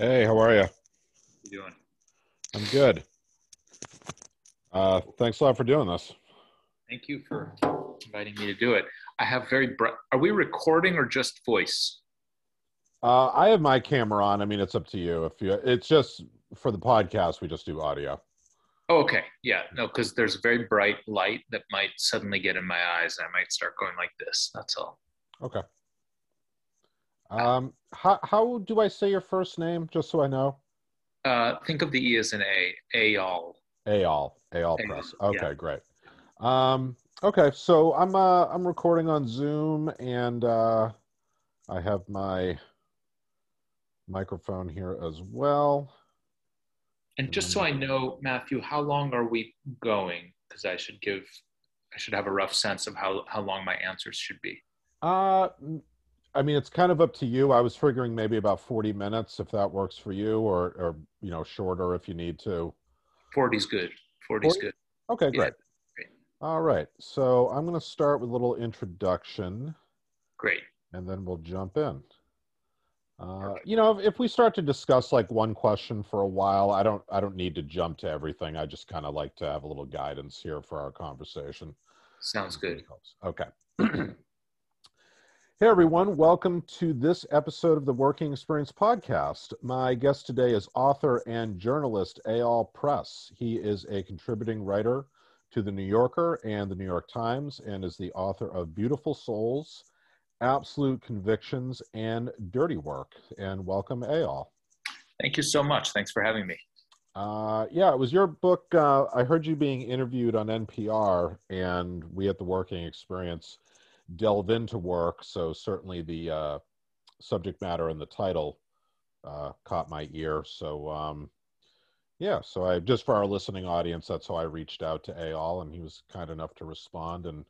Hey, how are you? How you doing? I'm good. Uh, thanks a lot for doing this. Thank you for inviting me to do it. I have very bright. Are we recording or just voice? Uh, I have my camera on. I mean, it's up to you. If you, it's just for the podcast, we just do audio. Oh, okay. Yeah. No, because there's a very bright light that might suddenly get in my eyes, and I might start going like this. That's all. Okay. Um, how how do I say your first name, just so I know? Uh, think of the E as an A. Ayal. Ayal. Eyal Press. Okay, yeah. great. Um, okay, so I'm uh I'm recording on Zoom, and uh, I have my microphone here as well. And just so I know, Matthew, how long are we going? Because I should give, I should have a rough sense of how how long my answers should be. Uh, I mean, it's kind of up to you. I was figuring maybe about 40 minutes if that works for you, or, or you know, shorter if you need to. 40's good. 40's 40? good. Okay, Yeah, great. great. All right. So I'm going to start with a little introduction Great. and then we'll jump in. Uh, you know, if, if we start to discuss like one question for a while, I don't, I don't need to jump to everything. I just kind of like to have a little guidance here for our conversation. Sounds good. Okay. hey, everyone. Welcome to this episode of the Working Experience Podcast. My guest today is author and journalist Eyal Press. He is a contributing writer to The New Yorker and The New York Times and is the author of Beautiful Souls, Absolute Convictions, and Dirty Work. And welcome, Eyal. Thank you so much. Thanks for having me. Uh, yeah, it was your book. Uh, I heard you being interviewed on NPR, and we at the Working Experience delve into work. So certainly the uh, subject matter and the title uh, caught my ear. So um, yeah, so I just for our listening audience, that's how I reached out to Eyal, and he was kind enough to respond and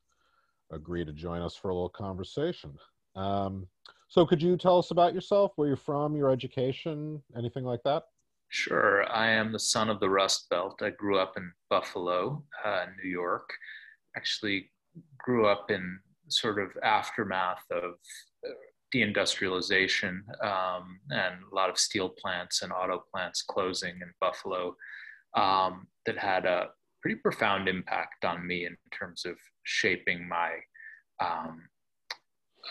agree to join us for a little conversation. Um, so could you tell us about yourself, where you're from, your education, anything like that? Sure. I am the son of the Rust Belt. I grew up in Buffalo, uh, New York. Actually, grew up in sort of aftermath of uh, deindustrialization um, and a lot of steel plants and auto plants closing in Buffalo um, that had a pretty profound impact on me in terms of shaping my um,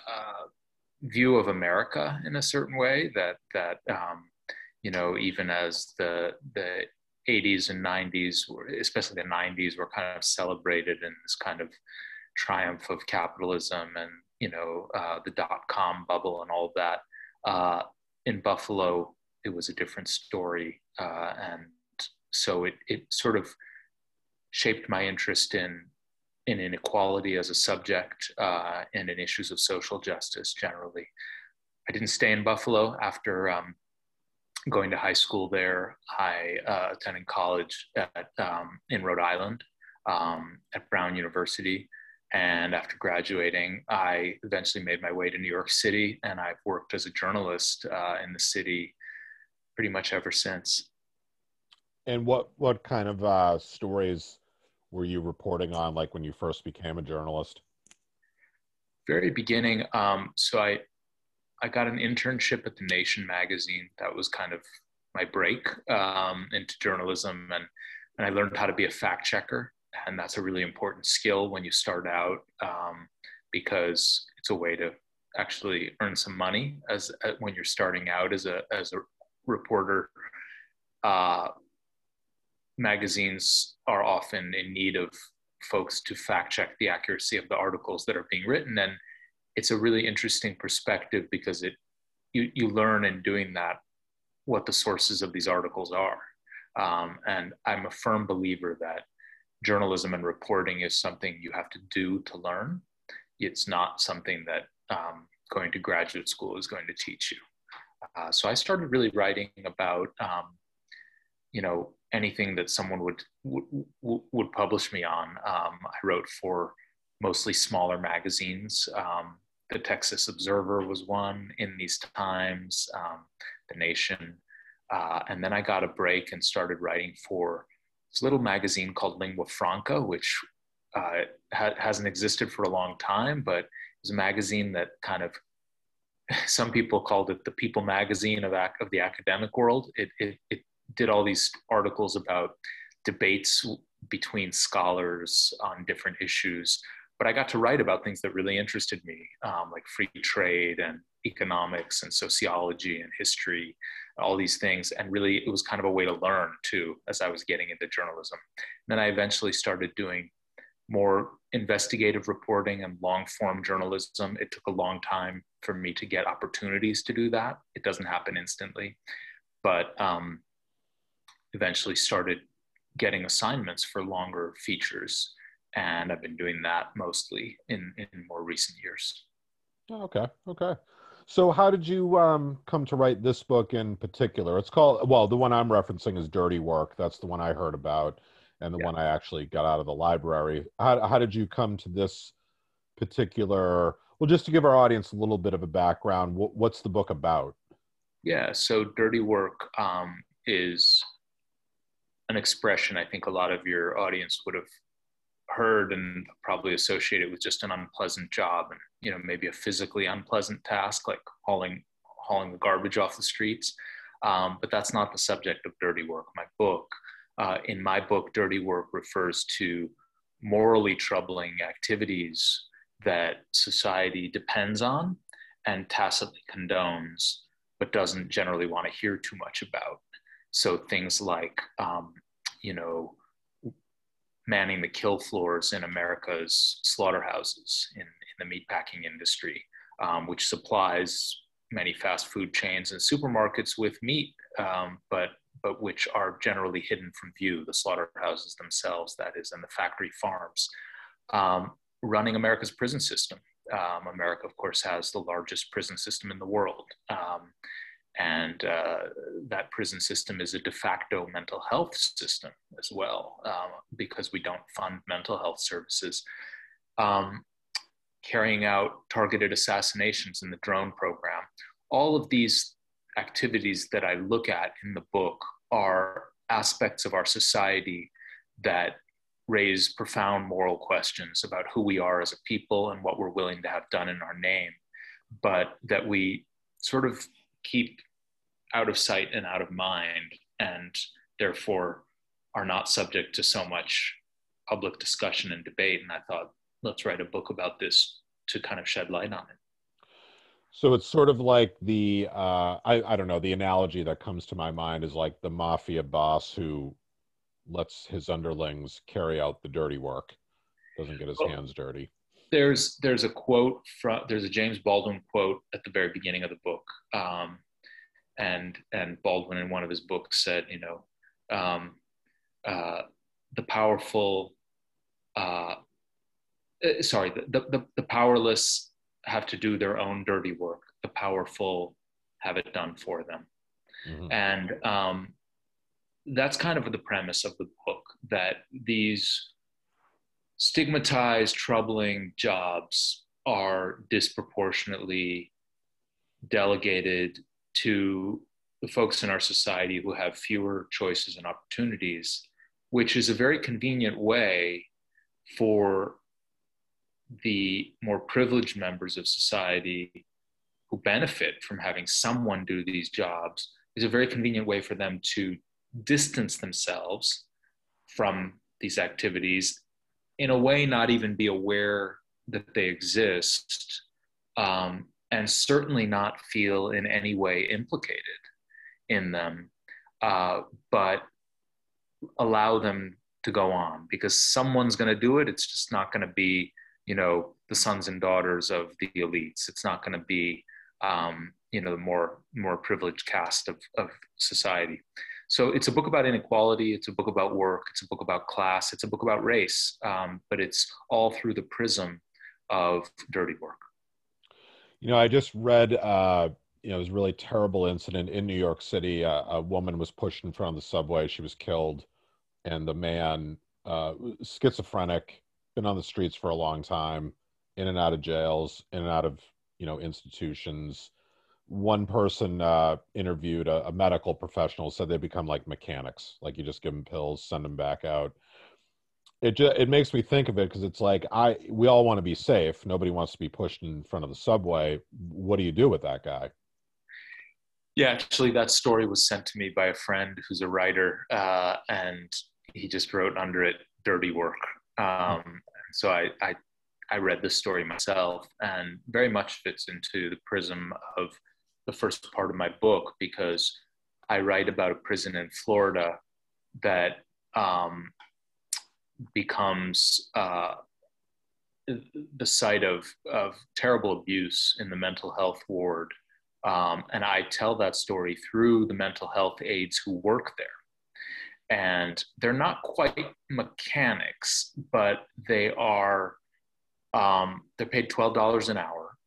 uh, view of America in a certain way that that um, you know even as the the 80s and 90s were especially the 90s were kind of celebrated in this kind of triumph of capitalism and you know uh, the dot com bubble and all of that uh, in Buffalo it was a different story uh, and so it it sort of shaped my interest in in inequality as a subject uh, and in issues of social justice generally. I didn't stay in Buffalo after um, going to high school there. I uh, attended college at, um, in Rhode Island um, at Brown University. And after graduating, I eventually made my way to New York City, and I've worked as a journalist uh, in the city pretty much ever since. And what what kind of uh, stories were you reporting on, like when you first became a journalist? very beginning, um, so I I got an internship at the Nation magazine. That was kind of my break um, into journalism, and and I learned how to be a fact checker, and that's a really important skill when you start out um, because it's a way to actually earn some money as uh, when you're starting out as a as a reporter. Uh, magazines are often in need of folks to fact check the accuracy of the articles that are being written and it's a really interesting perspective because it you, you learn in doing that what the sources of these articles are um, and i'm a firm believer that journalism and reporting is something you have to do to learn it's not something that um, going to graduate school is going to teach you uh, so i started really writing about um, you know anything that someone would would, would publish me on. Um, I wrote for mostly smaller magazines. Um, the Texas Observer was one in these times, um, The Nation, uh, and then I got a break and started writing for this little magazine called Lingua Franca, which uh, ha- hasn't existed for a long time, but it was a magazine that kind of some people called it the people magazine of, of the academic world. It, it, it did all these articles about debates between scholars on different issues. But I got to write about things that really interested me, um, like free trade and economics and sociology and history, all these things. And really, it was kind of a way to learn too as I was getting into journalism. And then I eventually started doing more investigative reporting and long form journalism. It took a long time for me to get opportunities to do that. It doesn't happen instantly, but um, eventually started getting assignments for longer features. And I've been doing that mostly in, in more recent years. Okay. Okay. So, how did you um, come to write this book in particular? It's called, well, the one I'm referencing is Dirty Work. That's the one I heard about and the yeah. one I actually got out of the library. How, how did you come to this particular? Well, just to give our audience a little bit of a background, what, what's the book about? Yeah, so Dirty Work um, is an expression I think a lot of your audience would have heard and probably associated with just an unpleasant job and you know maybe a physically unpleasant task like hauling hauling the garbage off the streets. Um, but that's not the subject of dirty work. My book uh, in my book dirty work refers to morally troubling activities that society depends on and tacitly condones but doesn't generally want to hear too much about. So things like um, you know manning the kill floors in America's slaughterhouses in, in the meatpacking industry, um, which supplies many fast food chains and supermarkets with meat, um, but but which are generally hidden from view. The slaughterhouses themselves, that is, and the factory farms, um, running America's prison system. Um, America, of course, has the largest prison system in the world. And uh, that prison system is a de facto mental health system as well, um, because we don't fund mental health services. Um, carrying out targeted assassinations in the drone program. All of these activities that I look at in the book are aspects of our society that raise profound moral questions about who we are as a people and what we're willing to have done in our name, but that we sort of keep out of sight and out of mind, and therefore are not subject to so much public discussion and debate. And I thought, let's write a book about this to kind of shed light on it. So it's sort of like the uh, I, I don't know the analogy that comes to my mind is like the mafia boss who lets his underlings carry out the dirty work, doesn't get his well, hands dirty. There's there's a quote from there's a James Baldwin quote at the very beginning of the book, um, and and Baldwin in one of his books said, you know, um, uh, the powerful, uh, uh, sorry, the, the the powerless have to do their own dirty work. The powerful have it done for them, mm-hmm. and um, that's kind of the premise of the book that these stigmatized, troubling jobs are disproportionately delegated to the folks in our society who have fewer choices and opportunities, which is a very convenient way for the more privileged members of society who benefit from having someone do these jobs is a very convenient way for them to distance themselves from these activities in a way not even be aware that they exist um, and certainly not feel in any way implicated in them, uh, but allow them to go on because someone's going to do it. It's just not going to be, you know, the sons and daughters of the elites. It's not going to be, um, you know, the more more privileged caste of, of society. So it's a book about inequality. It's a book about work. It's a book about class. It's a book about race. Um, but it's all through the prism of dirty work. You know, I just read, uh, you know, it was a really terrible incident in New York City. Uh, a woman was pushed in front of the subway. She was killed. And the man, uh, schizophrenic, been on the streets for a long time, in and out of jails, in and out of, you know, institutions. One person uh, interviewed a, a medical professional said they become like mechanics, like you just give them pills, send them back out. It just it makes me think of it because it's like I we all want to be safe. Nobody wants to be pushed in front of the subway. What do you do with that guy? Yeah, actually, that story was sent to me by a friend who's a writer, uh, and he just wrote under it "dirty work." Um, so I, I I read the story myself, and very much fits into the prism of the first part of my book because I write about a prison in Florida that um, becomes uh, the site of, of terrible abuse in the mental health ward. Um, and I tell that story through the mental health aides who work there. And they're not quite mechanics, but they are, um, they're paid $12 an hour.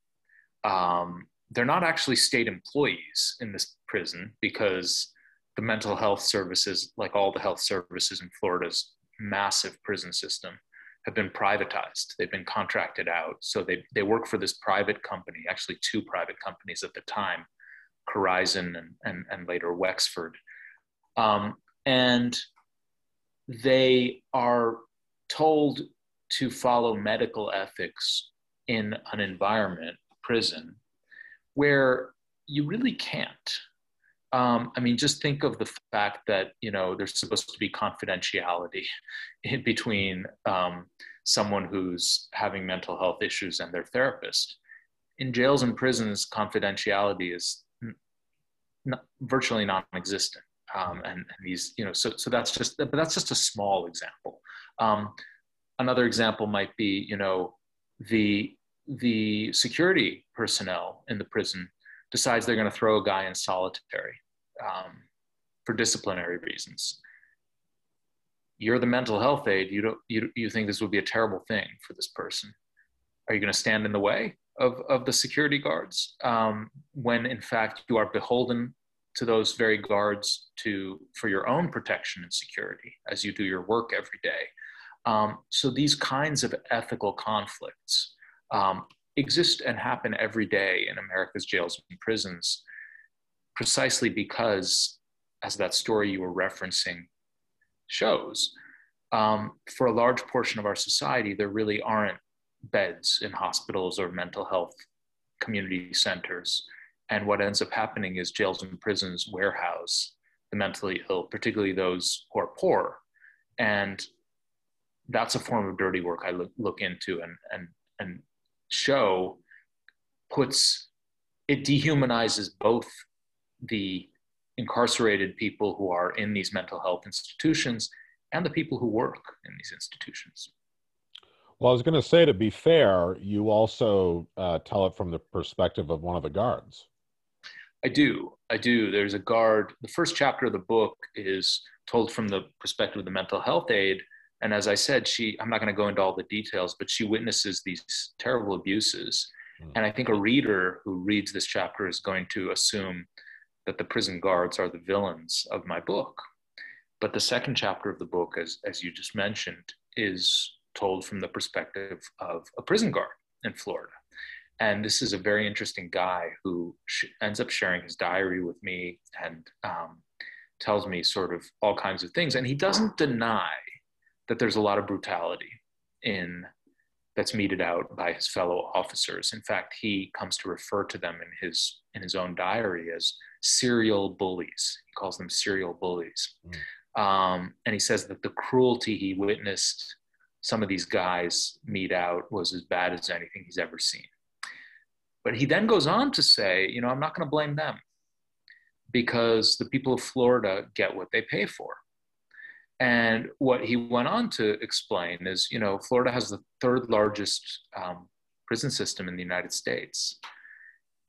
Um, they're not actually state employees in this prison because the mental health services, like all the health services in Florida's massive prison system, have been privatized. They've been contracted out. So they, they work for this private company, actually two private companies at the time, Corizon and, and, and later Wexford. Um, and they are told to follow medical ethics in an environment, prison, where you really can't. Um, I mean, just think of the fact that you know there's supposed to be confidentiality between um, someone who's having mental health issues and their therapist. In jails and prisons, confidentiality is virtually non-existent, um, and, and, these you know so so that's just but that's just a small example. Um, another example might be you know the the security personnel in the prison decides they're going to throw a guy in solitary um, for disciplinary reasons. You're the mental health aide. You don't. You, you think this would be a terrible thing for this person? Are you going to stand in the way of, of the security guards um, when, in fact, you are beholden to those very guards to for your own protection and security as you do your work every day? Um, so these kinds of ethical conflicts um, exist and happen every day in America's jails and prisons, precisely because, as that story you were referencing shows, um, for a large portion of our society, there really aren't beds in hospitals or mental health community centers. And what ends up happening is jails and prisons warehouse the mentally ill, particularly those who are poor. And that's a form of dirty work I look, look into and, and, and show puts it dehumanizes both the incarcerated people who are in these mental health institutions and the people who work in these institutions. Well, I was going to say, to be fair, you also uh, tell it from the perspective of one of the guards. I do. I do. There's a guard. The first chapter of the book is told from the perspective of the mental health aide and as I said, she, I'm not going to go into all the details, but she witnesses these terrible abuses. Mm. And I think a reader who reads this chapter is going to assume that the prison guards are the villains of my book. But the second chapter of the book, as, as you just mentioned, is told from the perspective of a prison guard in Florida. And this is a very interesting guy who sh- ends up sharing his diary with me and um, tells me sort of all kinds of things. And he doesn't deny that there's a lot of brutality in that's meted out by his fellow officers. In fact, he comes to refer to them in his in his own diary as serial bullies. He calls them serial bullies, mm. um, and he says that the cruelty he witnessed some of these guys mete out was as bad as anything he's ever seen. But he then goes on to say, you know, I'm not going to blame them because the people of Florida get what they pay for. And what he went on to explain is, you know, Florida has the third largest um, prison system in the United States.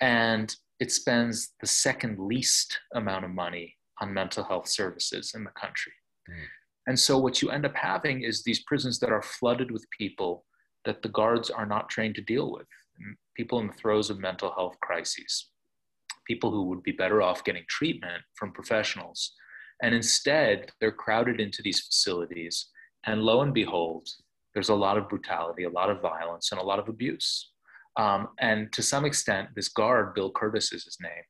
And it spends the second least amount of money on mental health services in the country. Mm. And so what you end up having is these prisons that are flooded with people that the guards are not trained to deal with, people in the throes of mental health crises, people who would be better off getting treatment from professionals and instead, they're crowded into these facilities. And lo and behold, there's a lot of brutality, a lot of violence, and a lot of abuse. Um, and to some extent, this guard, Bill Curtis is his name,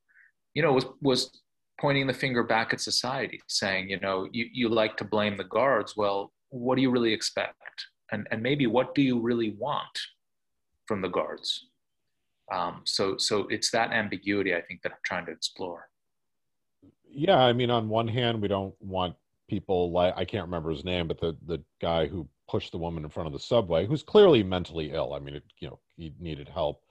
you know, was, was pointing the finger back at society, saying, you know, you, you like to blame the guards. Well, what do you really expect? And, and maybe what do you really want from the guards? Um, so, so it's that ambiguity I think that I'm trying to explore. Yeah, I mean, on one hand, we don't want people like I can't remember his name, but the the guy who pushed the woman in front of the subway, who's clearly mentally ill. I mean, it, you know, he needed help.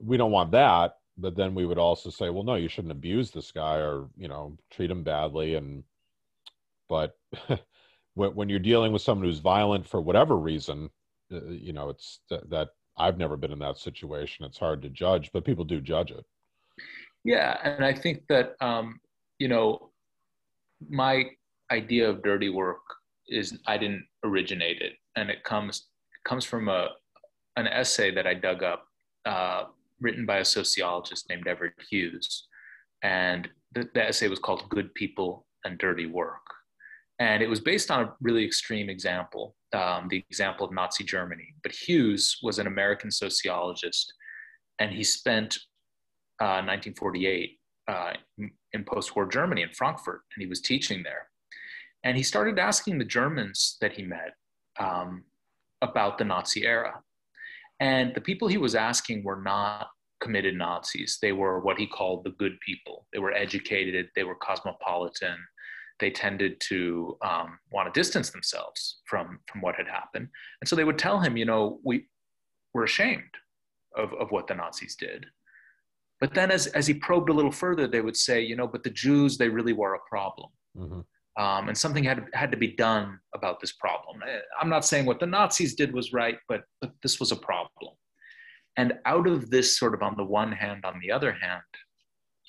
We don't want that, but then we would also say, well, no, you shouldn't abuse this guy or you know treat him badly. And but when, when you're dealing with someone who's violent for whatever reason, uh, you know, it's that, that I've never been in that situation. It's hard to judge, but people do judge it. Yeah, and I think that um, you know my idea of dirty work is I didn't originate it, and it comes comes from a an essay that I dug up, uh, written by a sociologist named Everett Hughes, and the, the essay was called "Good People and Dirty Work," and it was based on a really extreme example, um, the example of Nazi Germany. But Hughes was an American sociologist, and he spent uh, 1948 uh, in post-war Germany in Frankfurt, and he was teaching there. And he started asking the Germans that he met um, about the Nazi era. And the people he was asking were not committed Nazis. They were what he called the good people. They were educated, they were cosmopolitan. They tended to um, want to distance themselves from, from what had happened. And so they would tell him, you know, we, we're ashamed of, of what the Nazis did. But then as, as he probed a little further, they would say, you know, but the Jews, they really were a problem. Mm-hmm. Um, and something had, had to be done about this problem. Eh, I'm not saying what the Nazis did was right, but, but this was a problem. And out of this, sort of on the one hand, on the other hand,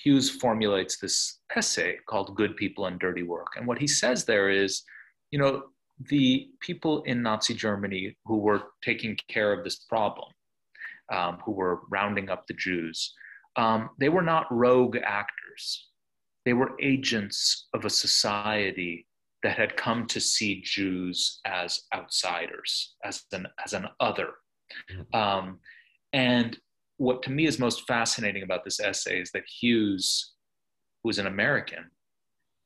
Hughes formulates this essay called Good People and Dirty Work. And what he says there is, you know, the people in Nazi Germany who were taking care of this problem, um, who were rounding up the Jews, um, they were not rogue actors. They were agents of a society that had come to see Jews as outsiders, as an, as an other. Mm-hmm. Um, and what to me is most fascinating about this essay is that Hughes, who's an American,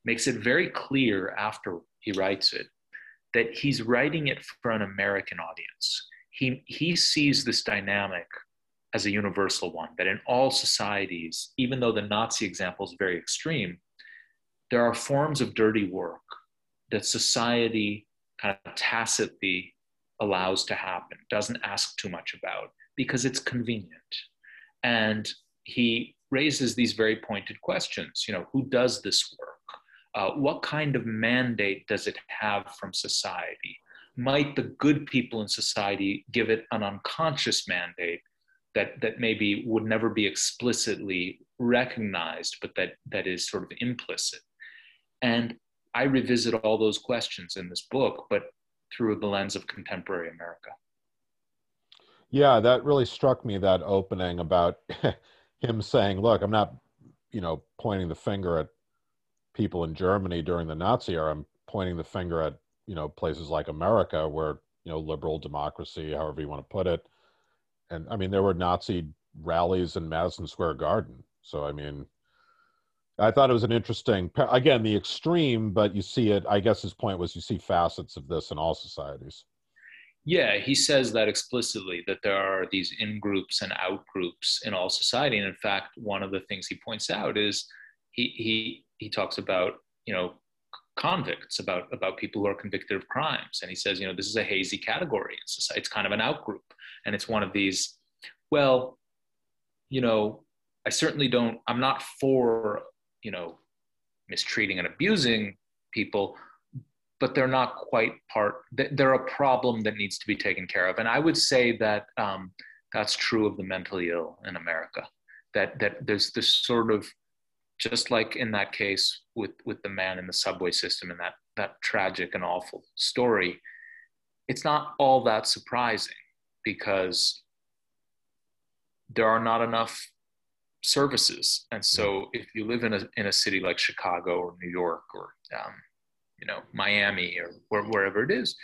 makes it very clear after he writes it that he's writing it for an American audience. He, he sees this dynamic as a universal one, that in all societies, even though the Nazi example is very extreme, there are forms of dirty work that society kind of tacitly allows to happen, doesn't ask too much about because it's convenient. And he raises these very pointed questions. You know, who does this work? Uh, what kind of mandate does it have from society? Might the good people in society give it an unconscious mandate that that maybe would never be explicitly recognized, but that that is sort of implicit. And I revisit all those questions in this book, but through the lens of contemporary America. Yeah, that really struck me that opening about him saying, "Look, I'm not, you know, pointing the finger at people in Germany during the Nazi era. I'm pointing the finger at, you know, places like America where, you know, liberal democracy, however you want to put it, and I mean there were Nazi rallies in Madison Square Garden. So I mean, I thought it was an interesting again the extreme, but you see it. I guess his point was you see facets of this in all societies. Yeah, he says that explicitly that there are these in groups and out groups in all society, and in fact, one of the things he points out is he he he talks about you know convicts about about people who are convicted of crimes. And he says you know this is a hazy category in society it's kind of an outgroup and it's one of these well you know i certainly don't i'm not for you know mistreating and abusing people but they're not quite part they're a problem that needs to be taken care of. And i would say that um, that's true of the mentally ill in america that that there's this sort of just like in that case with with the man in the subway system and that that tragic and awful story it's not all that surprising because there are not enough services. And so if you live in a, in a city like Chicago or New York or, um, you know, Miami or where, wherever it is,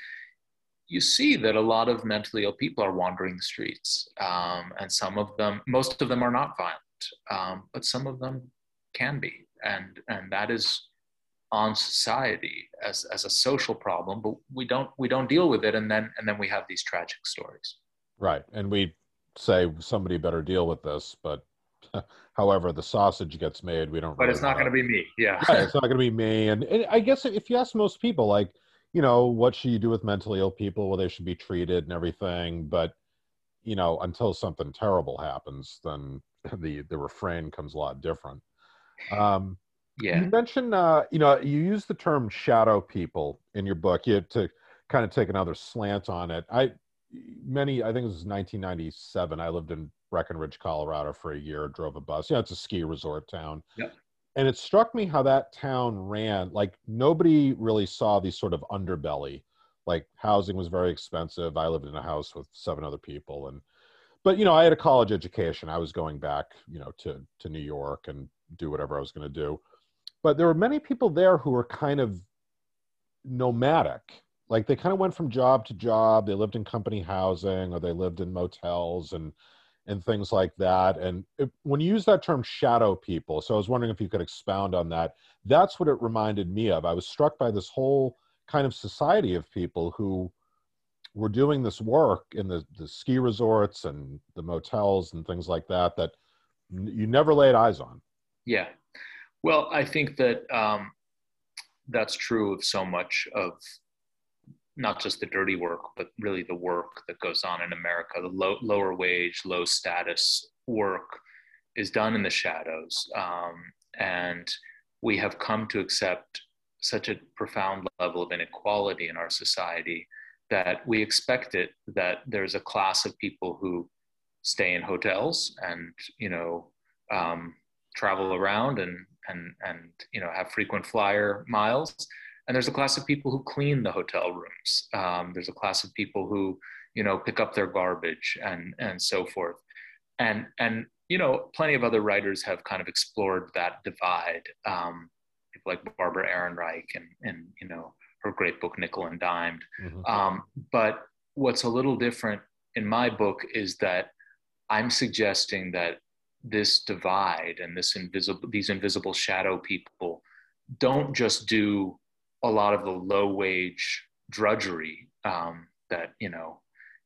you see that a lot of mentally ill people are wandering the streets. Um, and some of them, most of them are not violent, um, but some of them can be. And, and that is on society as, as a social problem, but we don't we don't deal with it, and then and then we have these tragic stories. Right, and we say somebody better deal with this, but however the sausage gets made, we don't. But really it's not going to be me. Yeah, it's not going to be me. And, and I guess if you ask most people, like you know, what should you do with mentally ill people? Well, they should be treated and everything, but you know, until something terrible happens, then the the refrain comes a lot different. Um, yeah. You mentioned, uh, you know, you use the term shadow people in your book. You had to kind of take another slant on it. I many, I think it was 1997. I lived in Breckenridge, Colorado for a year. Drove a bus. Yeah, it's a ski resort town. Yep. And it struck me how that town ran. Like nobody really saw the sort of underbelly. Like housing was very expensive. I lived in a house with seven other people, and but you know, I had a college education. I was going back, you know, to to New York and do whatever I was going to do. But there were many people there who were kind of nomadic. Like they kind of went from job to job. They lived in company housing or they lived in motels and and things like that. And it, when you use that term shadow people so i was wondering if you could expound on that. That's what it reminded me of. I was struck by this whole kind of society of people who were doing this work in the, the ski resorts and the motels and things like that that you never laid eyes on yeah well, I think that um, that's true of so much of not just the dirty work, but really the work that goes on in America. The low, lower wage, low status work is done in the shadows. Um, and we have come to accept such a profound level of inequality in our society that we expect it that there's a class of people who stay in hotels and, you know, um, travel around and and and you know have frequent flyer miles. And there's a class of people who clean the hotel rooms. Um, there's a class of people who you know pick up their garbage and and so forth. And and you know plenty of other writers have kind of explored that divide um, people like barbara ehrenreich and and you know her great book nickel and dimed. Mm-hmm. um, but what's a little different in my book is that i'm suggesting that this divide and this invisible these invisible shadow people don't just do a lot of the low wage drudgery um, that you know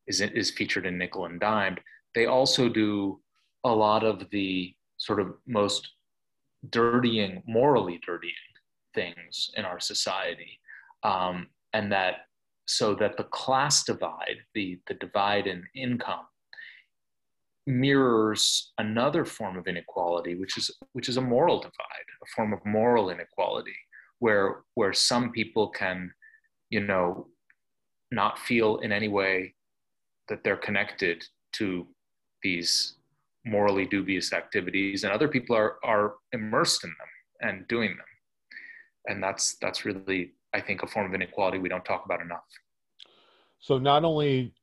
is is featured in nickel and dimed. They also do a lot of the sort of most dirtying morally dirtying things in our society um, and that so that the class divide the the divide in income mirrors another form of inequality, which is which is a moral divide, a form of moral inequality, where where some people can, you know, not feel in any way that they're connected to these morally dubious activities, and other people are are immersed in them and doing them, and that's that's really I think a form of inequality we don't talk about enough. So not only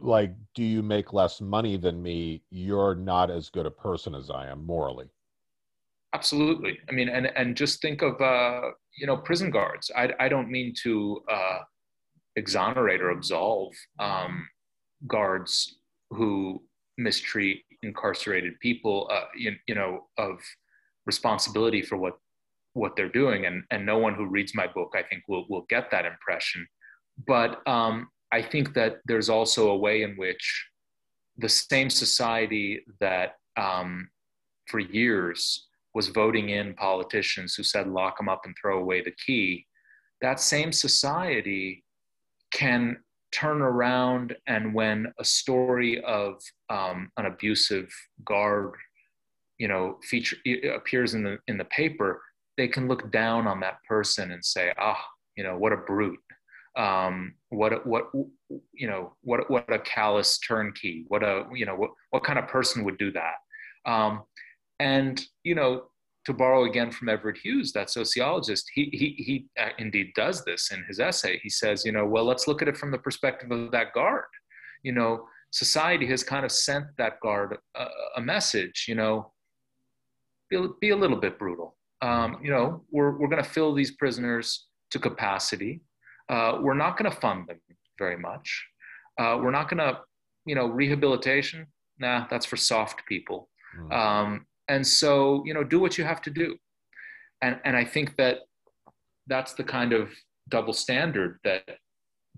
like do you make less money than me you're not as good a person as i am morally. Absolutely. I mean and and just think of uh you know prison guards. I i don't mean to uh exonerate or absolve um guards who mistreat incarcerated people uh you, you know of responsibility for what what they're doing and and no one who reads my book i think will will get that impression. But um I think that there's also a way in which the same society that um, for years was voting in politicians who said lock them up and throw away the key, that same society can turn around and when a story of um, an abusive guard you know feature appears in the in the paper they can look down on that person and say ah you know what a brute. Um, what what you know what what a callous turnkey. What a you know what, what kind of person would do that? Um, and you know to borrow again from everett hughes that sociologist he he, he uh, indeed does this in his essay. He says you know well let's look at it from the perspective of that guard. You know society has kind of sent that guard a, a message you know be, be a little bit brutal um, you know we're, we're going to fill these prisoners to capacity uh, we're not going to fund them very much. Uh, we're not going to, you know, rehabilitation. Nah, that's for soft people. Mm. Um, and so, you know, do what you have to do. And and I think that that's the kind of double standard that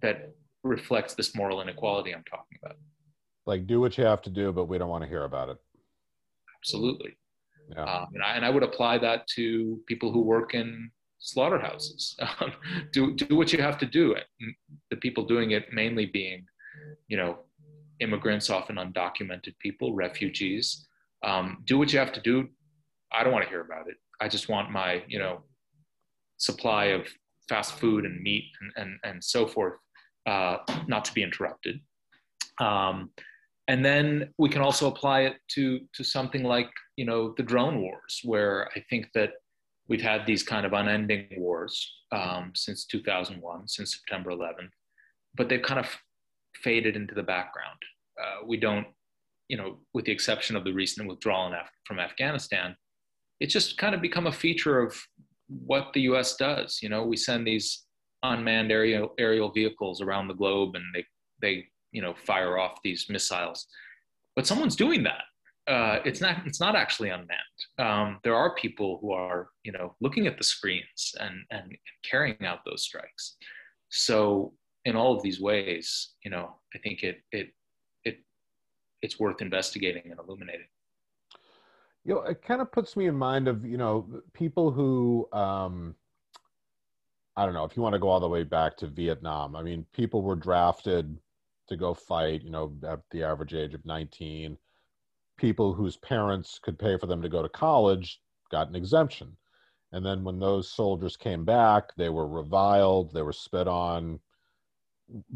that reflects this moral inequality I'm talking about. Like, do what you have to do, but we don't want to hear about it. Absolutely. Yeah. Um, and, I, and I would apply that to people who work in slaughterhouses. Um, do do what you have to do. The people doing it mainly being, you know, immigrants, often undocumented people, refugees. Um, do what you have to do. I don't want to hear about it. I just want my, you know, supply of fast food and meat and and, and so forth uh, not to be interrupted. Um, and then we can also apply it to to something like you know the drone wars, where I think that we've had these kind of unending wars um, since 2001, since September 11th, but they've kind of faded into the background. Uh, we don't, you know, with the exception of the recent withdrawal Af- from Afghanistan, it's just kind of become a feature of what the U.S. does. You know, we send these unmanned aerial aerial vehicles around the globe, and they they you know fire off these missiles. But someone's doing that. Uh, it's not it's not actually unmanned. Um, there are people who are you know looking at the screens and and carrying out those strikes. So in all of these ways, you know, I think it it it it's worth investigating and illuminating. You know, it kind of puts me in mind of you know people who um, I don't know if you want to go all the way back to Vietnam. I mean, people were drafted to go fight, you know, at the average age of 19. People whose parents could pay for them to go to college got an exemption. And then when those soldiers came back, they were reviled, they were spit on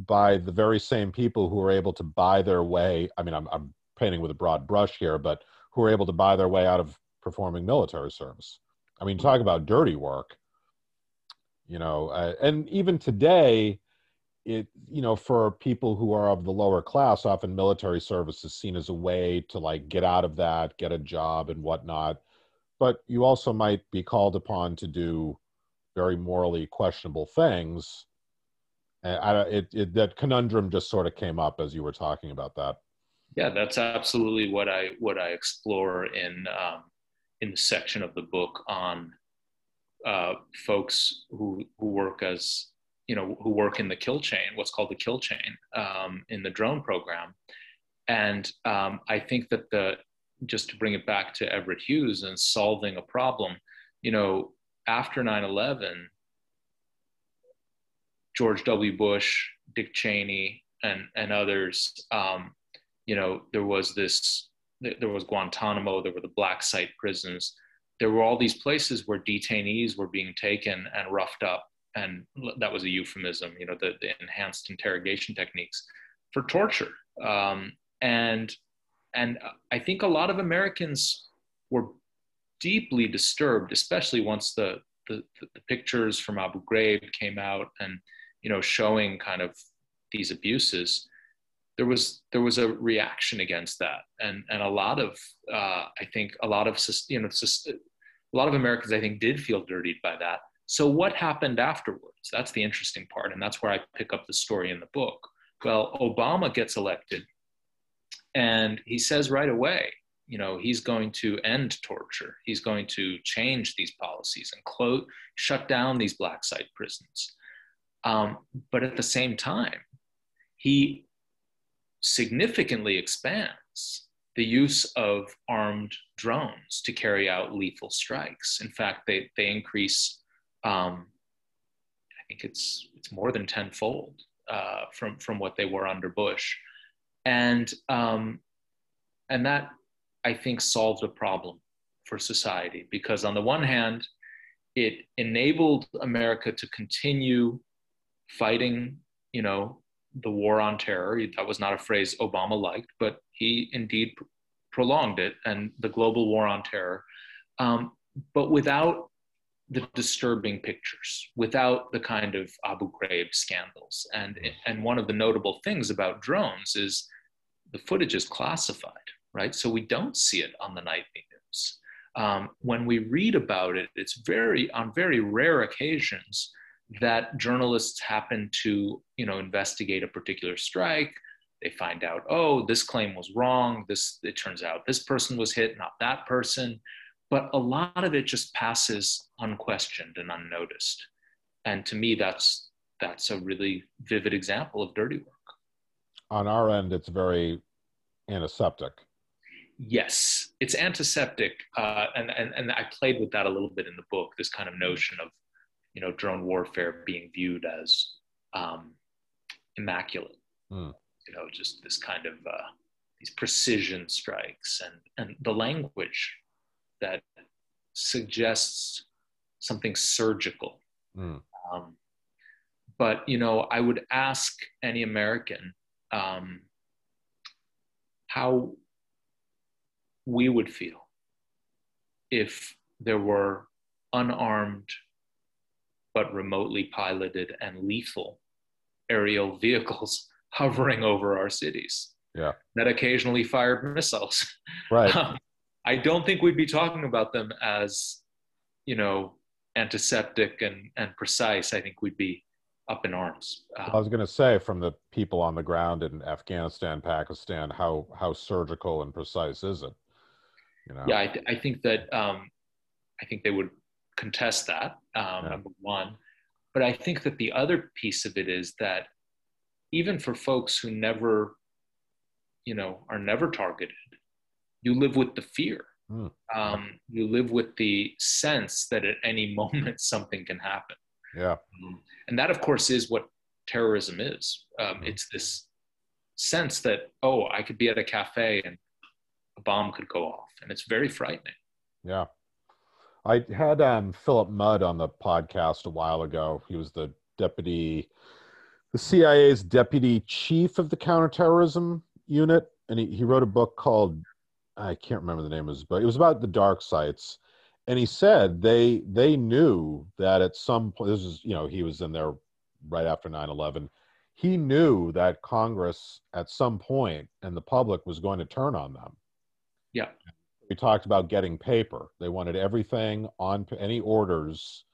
by the very same people who were able to buy their way. I mean, I'm, I'm painting with a broad brush here, but who were able to buy their way out of performing military service. I mean, talk about dirty work you know uh, and even today it you know for people who are of the lower class often military service is seen as a way to like get out of that get a job and whatnot. But you also might be called upon to do very morally questionable things. And I, it, it, that conundrum just sort of came up as you were talking about that. Yeah that's absolutely what i what i explore in um, in the section of the book on uh, folks who who work as you know who work in the kill chain, what's called the kill chain um, in the drone program, and um, I think that the just to bring it back to Everett Hughes and solving a problem, you know, after 9/11, George W. Bush, Dick Cheney, and and others, um, you know, there was this there was Guantanamo, there were the black site prisons. There were all these places where detainees were being taken and roughed up and that was a euphemism you know the, the enhanced interrogation techniques for torture. Um, and and i think a lot of americans were deeply disturbed especially once the the, the pictures from abu ghraib came out and you know showing kind of these abuses. There was there was a reaction against that, and and a lot of uh, I think a lot of you know a lot of Americans I think did feel dirtied by that. So what happened afterwards? That's the interesting part, and that's where I pick up the story in the book. Well, Obama gets elected, and he says right away, you know, he's going to end torture. He's going to change these policies and close, shut down these black site prisons. Um, but at the same time, he significantly expands the use of armed drones to carry out lethal strikes. In fact, they, they increase, um, I think it's, it's more than tenfold uh, from, from what they were under Bush. And, um, and that, I think, solved a problem for society because, on the one hand, it enabled America to continue fighting, you know, the war on terror. That was not a phrase Obama liked, but he indeed prolonged it and the global war on terror, um, but without the disturbing pictures, without the kind of Abu Ghraib scandals. And, and one of the notable things about drones is the footage is classified, right? So we don't see it on the nightly news. Um, when we read about it, it's very, on very rare occasions, that journalists happen to you know investigate a particular strike they find out oh this claim was wrong this it turns out this person was hit not that person but a lot of it just passes unquestioned and unnoticed and to me, that's that's a really vivid example of dirty work. On our end, it's very antiseptic. Yes, it's antiseptic, uh, and, and and I played with that a little bit in the book. This kind of notion of, you know, drone warfare being viewed as um, immaculate. Mm. You know, just this kind of uh, these precision strikes and and the language that suggests something surgical. Mm. Um, but you know, I would ask any American um, how we would feel if there were unarmed but remotely piloted and lethal aerial vehicles hovering over our cities yeah. that occasionally fired missiles. Right. Um, I don't think we'd be talking about them as, you know, antiseptic and, and precise. I think we'd be up in arms. Um, I was going to say, from the people on the ground in Afghanistan, Pakistan, how how surgical and precise is it? You know? Yeah, I, I think that um, I think they would contest that. Um, yeah. Number one, but I think that the other piece of it is that even for folks who never, you know, are never targeted, you live with the fear. Mm. Um, you live with the sense that at any moment something can happen. Yeah. Um, and that, of course, is what terrorism is. Um, mm. It's this sense that, oh, I could be at a cafe and a bomb could go off. And it's very frightening. Yeah. I had um, Philip Mudd on the podcast a while ago. He was the deputy, the CIA's deputy chief of the counterterrorism unit. And he, he wrote a book called, I can't remember the name of his book. It was about the dark sites. And he said they they knew that at some point, this is, you know, he was in there right after 9 11. He knew that Congress at some point and the public was going to turn on them. Yeah we talked about getting paper. They wanted everything on any orders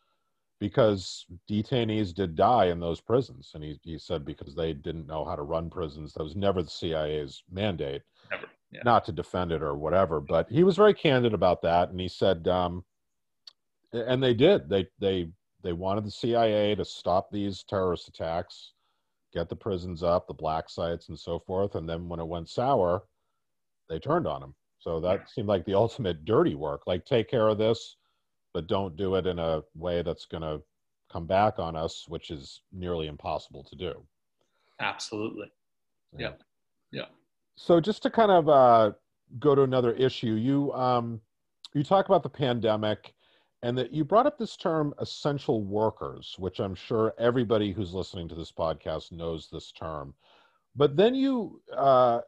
because detainees did die in those prisons. And he, he said because they didn't know how to run prisons. That was never the CIA's mandate. Never. Yeah. Not to defend it or whatever. But he was very candid about that. And he said, um, and they did. They, they, they wanted the CIA to stop these terrorist attacks, get the prisons up, the black sites, and so forth. And then when it went sour, they turned on him. So that seemed like the ultimate dirty work. Like, take care of this, but don't do it in a way that's going to come back on us, which is nearly impossible to do. Absolutely. Yeah. Yeah. So just to kind of uh, go to another issue, you um, you talk about the pandemic, and that you brought up this term essential workers, which I'm sure everybody who's listening to this podcast knows this term. But then you uh,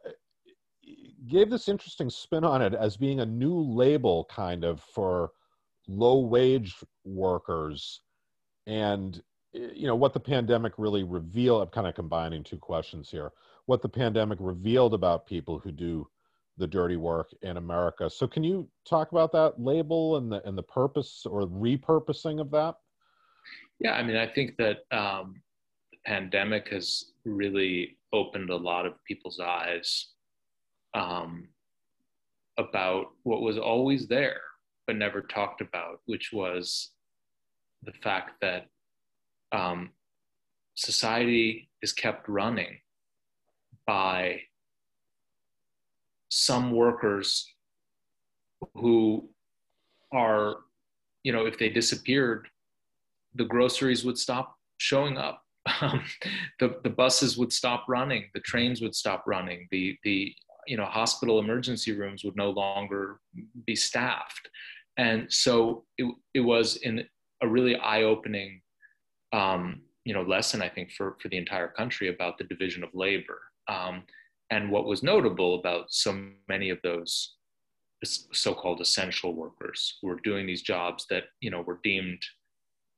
gave this interesting spin on it as being a new label kind of for low wage workers and you know what the pandemic really revealed i'm kind of combining two questions here what the pandemic revealed about people who do the dirty work in america. So can you talk about that label and the and the purpose or repurposing of that? Yeah i mean i think that um, the pandemic has really opened a lot of people's eyes um, about what was always there but never talked about, which was the fact that um, society is kept running by some workers who are, you know, if they disappeared, the groceries would stop showing up. Um, the, the buses would stop running, the trains would stop running, the, the you know hospital emergency rooms would no longer be staffed. And so it, it was in a really eye-opening um, you know lesson i think for, for the entire country about the division of labor um, and what was notable about so many of those so-called essential workers who were doing these jobs that you know were deemed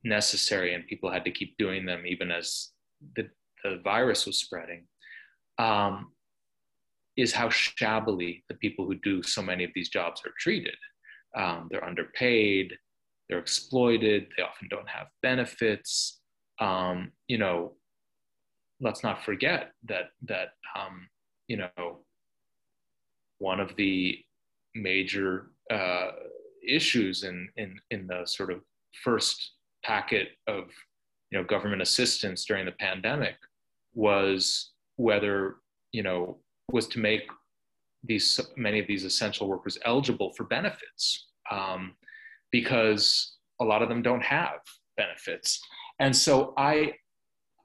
necessary and people had to keep doing them even as the, the virus was spreading um, is how shabbily the people who do so many of these jobs are treated. Um, they're underpaid, they're exploited, they often don't have benefits. Um, you know, let's not forget that that um, you know one of the major uh, issues in, in in the sort of first packet of you know government assistance during the pandemic was whether you know was to make these many of these essential workers eligible for benefits um, because a lot of them don't have benefits. And so i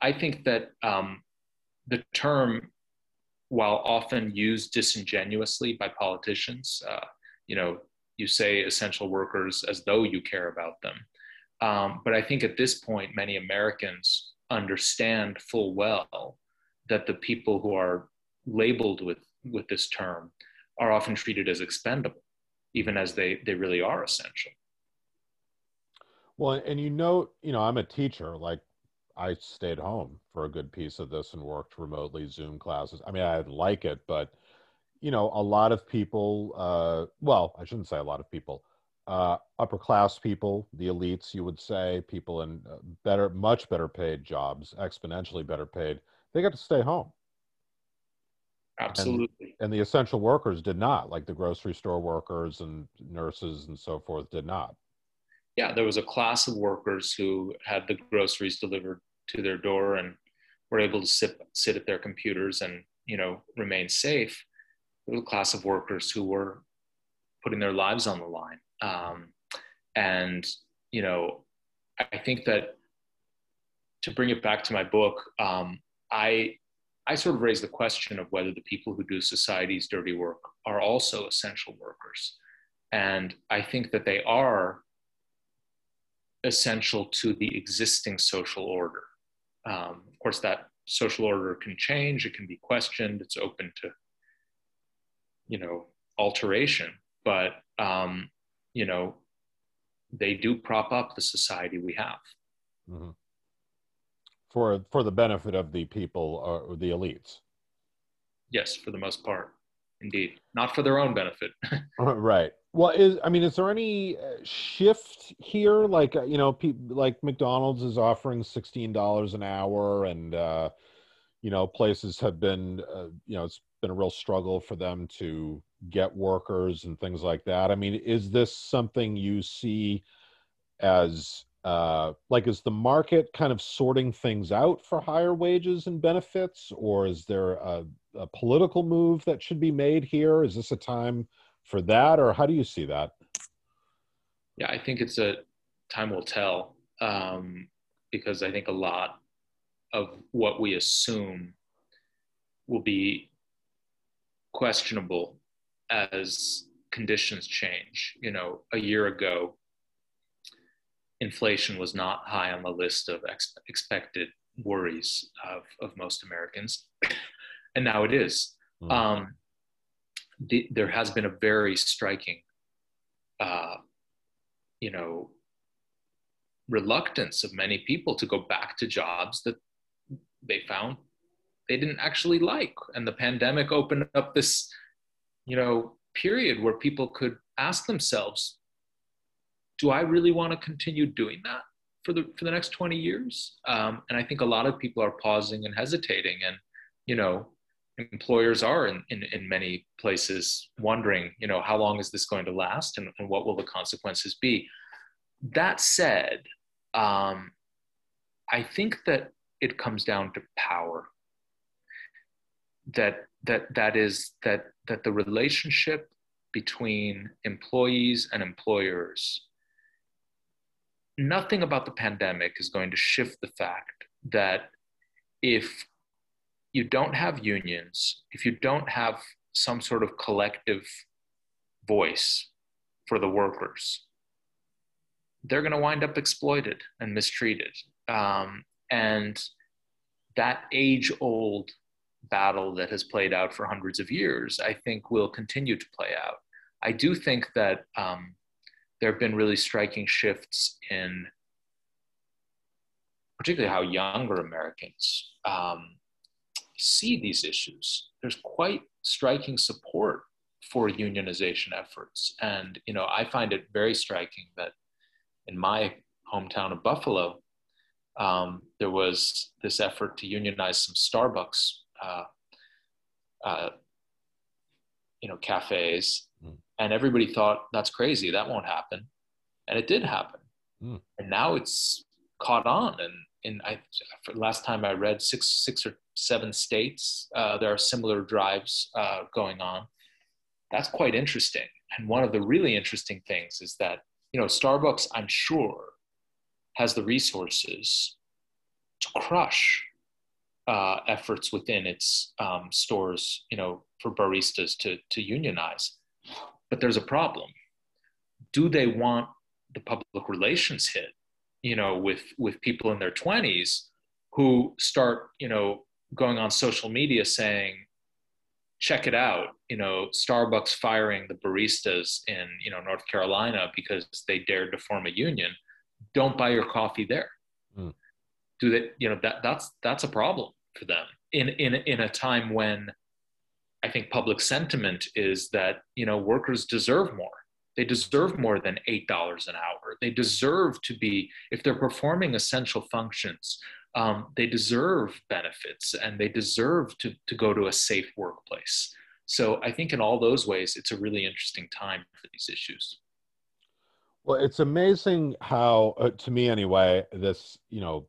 i think that um, the term while often used disingenuously by politicians uh, you know you say essential workers as though you care about them um, but i think at this point many americans understand full well that the people who are labeled with with this term are often treated as expendable, even as they they really are essential. Well, and you know, you know, I'm a teacher. Like, I stayed home for a good piece of this and worked remotely, Zoom classes. I mean, I like it, but you know, a lot of people. Uh, well, I shouldn't say a lot of people. Uh, upper class people, the elites, you would say, people in uh, better, much better paid jobs, exponentially better paid, they got to stay home. Absolutely. And, and, the essential workers did not, like the grocery store workers and nurses and so forth, did not. Yeah, there was a class of workers who had the groceries delivered to their door and were able to sit sit at their computers and you know remain safe. There was a class of workers who were putting their lives on the line. Um, and you know, I think that to bring it back to my book, um, I I sort of raise the question of whether the people who do society's dirty work are also essential workers. And I think that they are essential to the existing social order. Um, of course, that social order can change, it can be questioned, it's open to, you know, alteration. But, um, you know, they do prop up the society we have. Mm-hmm for for the benefit of the people or the elites. Yes, for the most part, indeed, not for their own benefit. Right. Well, is I mean, is there any uh, shift here? Like uh, you know, pe- like McDonald's is offering sixteen dollars an hour, and uh, you know, places have been, uh, you know, it's been a real struggle for them to get workers and things like that. I mean, is this something you see as uh, like is the market kind of sorting things out for higher wages and benefits or is there a, a, political move that should be made here? Is this a time for that or how do you see that? Yeah i think it's a time will tell um, because i think a lot of what we assume will be questionable as conditions change. You know a year ago inflation was not high on the list of ex- expected worries of, of most Americans. and now it is. Mm. Um, the, there has been a very striking, uh, you know, reluctance of many people to go back to jobs that they found they didn't actually like. And the pandemic opened up this, you know, period where people could ask themselves, do I really want to continue doing that for the for the next 20 years? Um, and I think a lot of people are pausing and hesitating, and you know, employers are in, in, in many places wondering, you know, how long is this going to last, and, and what will the consequences be? That said, um, I think that it comes down to power. That that that is that that the relationship between employees and employers nothing about the pandemic is going to shift the fact that if you don't have unions, if you don't have some sort of collective voice for the workers, they're going to wind up exploited and mistreated. Um, and that age old battle that has played out for hundreds of years, I think will continue to play out. I do think that um, there have been really striking shifts in particularly how younger Americans um, see these issues. There's quite striking support for unionization efforts. And, you know, I find it very striking that in my hometown of Buffalo, um, there was this effort to unionize some Starbucks, uh, uh, you know, cafes and everybody thought that's crazy that won't happen and it did happen mm. and now it's caught on and in I, last time I read six six or seven states. Uh, there are similar drives uh, going on. That's quite interesting. And one of the really interesting things is that you know Starbucks, I'm sure, has the resources to crush uh, efforts within its um, stores, you know, for baristas to to unionize. But there's a problem. Do they want the public relations hit you know with with people in their 20s who start you know going on social media saying check it out you know starbucks firing the baristas in you know north carolina because they dared to form a union don't buy your coffee there mm. do that you know that that's that's a problem for them in in in a time when i think public sentiment is that you know workers deserve more they deserve more than $8 an hour. They deserve to be, if they're performing essential functions, um, they deserve benefits and they deserve to, to go to a safe workplace. So I think in all those ways, it's a really interesting time for these issues. Well, it's amazing how, uh, to me anyway, this, you know,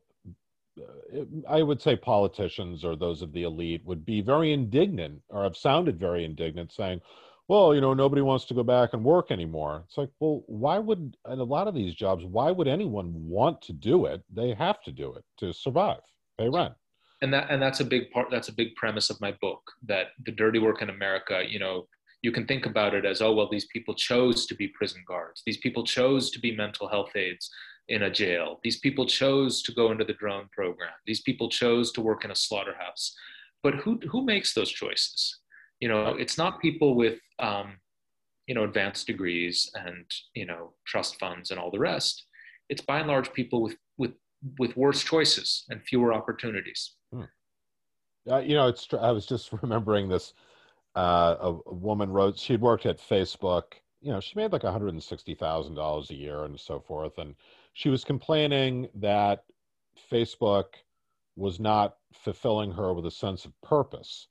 I would say politicians or those of the elite would be very indignant or have sounded very indignant saying, well, you know, nobody wants to go back and work anymore. It's like, well, why would, in a lot of these jobs, why would anyone want to do it? They have to do it to survive, pay rent. And that, and that's a big part, that's a big premise of my book that the dirty work in America, you know, you can think about it as, oh, well, these people chose to be prison guards. These people chose to be mental health aides in a jail. These people chose to go into the drone program. These people chose to work in a slaughterhouse. But who, who makes those choices? you know it's not people with um, you know advanced degrees and you know trust funds and all the rest it's by and large people with with with worse choices and fewer opportunities hmm. uh, you know it's i was just remembering this uh, a, a, woman wrote she'd worked at facebook you know she made like $160000 a year and so forth and she was complaining that facebook was not fulfilling her with a sense of purpose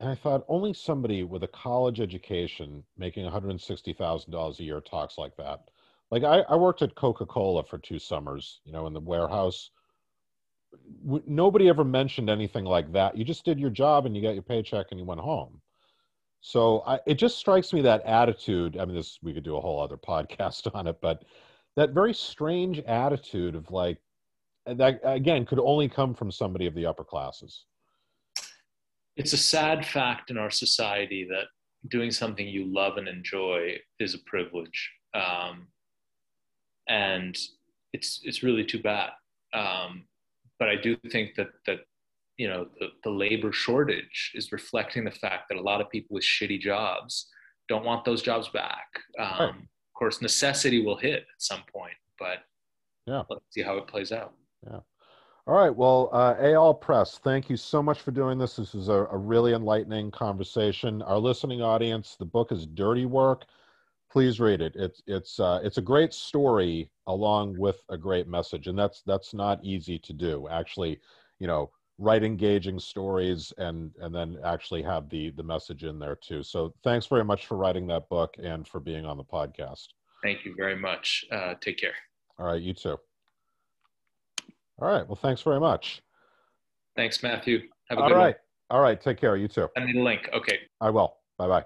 and I thought only somebody with a college education making $160,000 a year talks like that. Like I, I worked at Coca Cola for two summers, you know, in the warehouse. W- nobody ever mentioned anything like that. You just did your job and you got your paycheck and you went home. So I, it just strikes me that attitude. I mean, this we could do a whole other podcast on it, but that very strange attitude of like that again could only come from somebody of the upper classes. It's a sad fact in our society that doing something you love and enjoy is a privilege um, and it's it's really too bad. Um, but i do think that that you know the, the labor shortage is reflecting the fact that a lot of people with shitty jobs don't want those jobs back. Um, course necessity will hit at some point but yeah let's see how it plays out yeah all right. Well, uh, Eyal Press, thank you so much for doing this. This is a, a, really enlightening conversation. Our listening audience, the book is Dirty Work. Please read it. It's it's uh, it's a great story along with a great message, and that's that's not easy to do. Actually, you know, write engaging stories and and then actually have the the message in there too. So, thanks very much for writing that book and for being on the podcast. Thank you very much. Uh, take care. All right. You too. All right. Well, thanks very much. Thanks, Matthew. Have a All good right. One. All right. Take care. You too. I need a link. Okay. I will. Bye bye.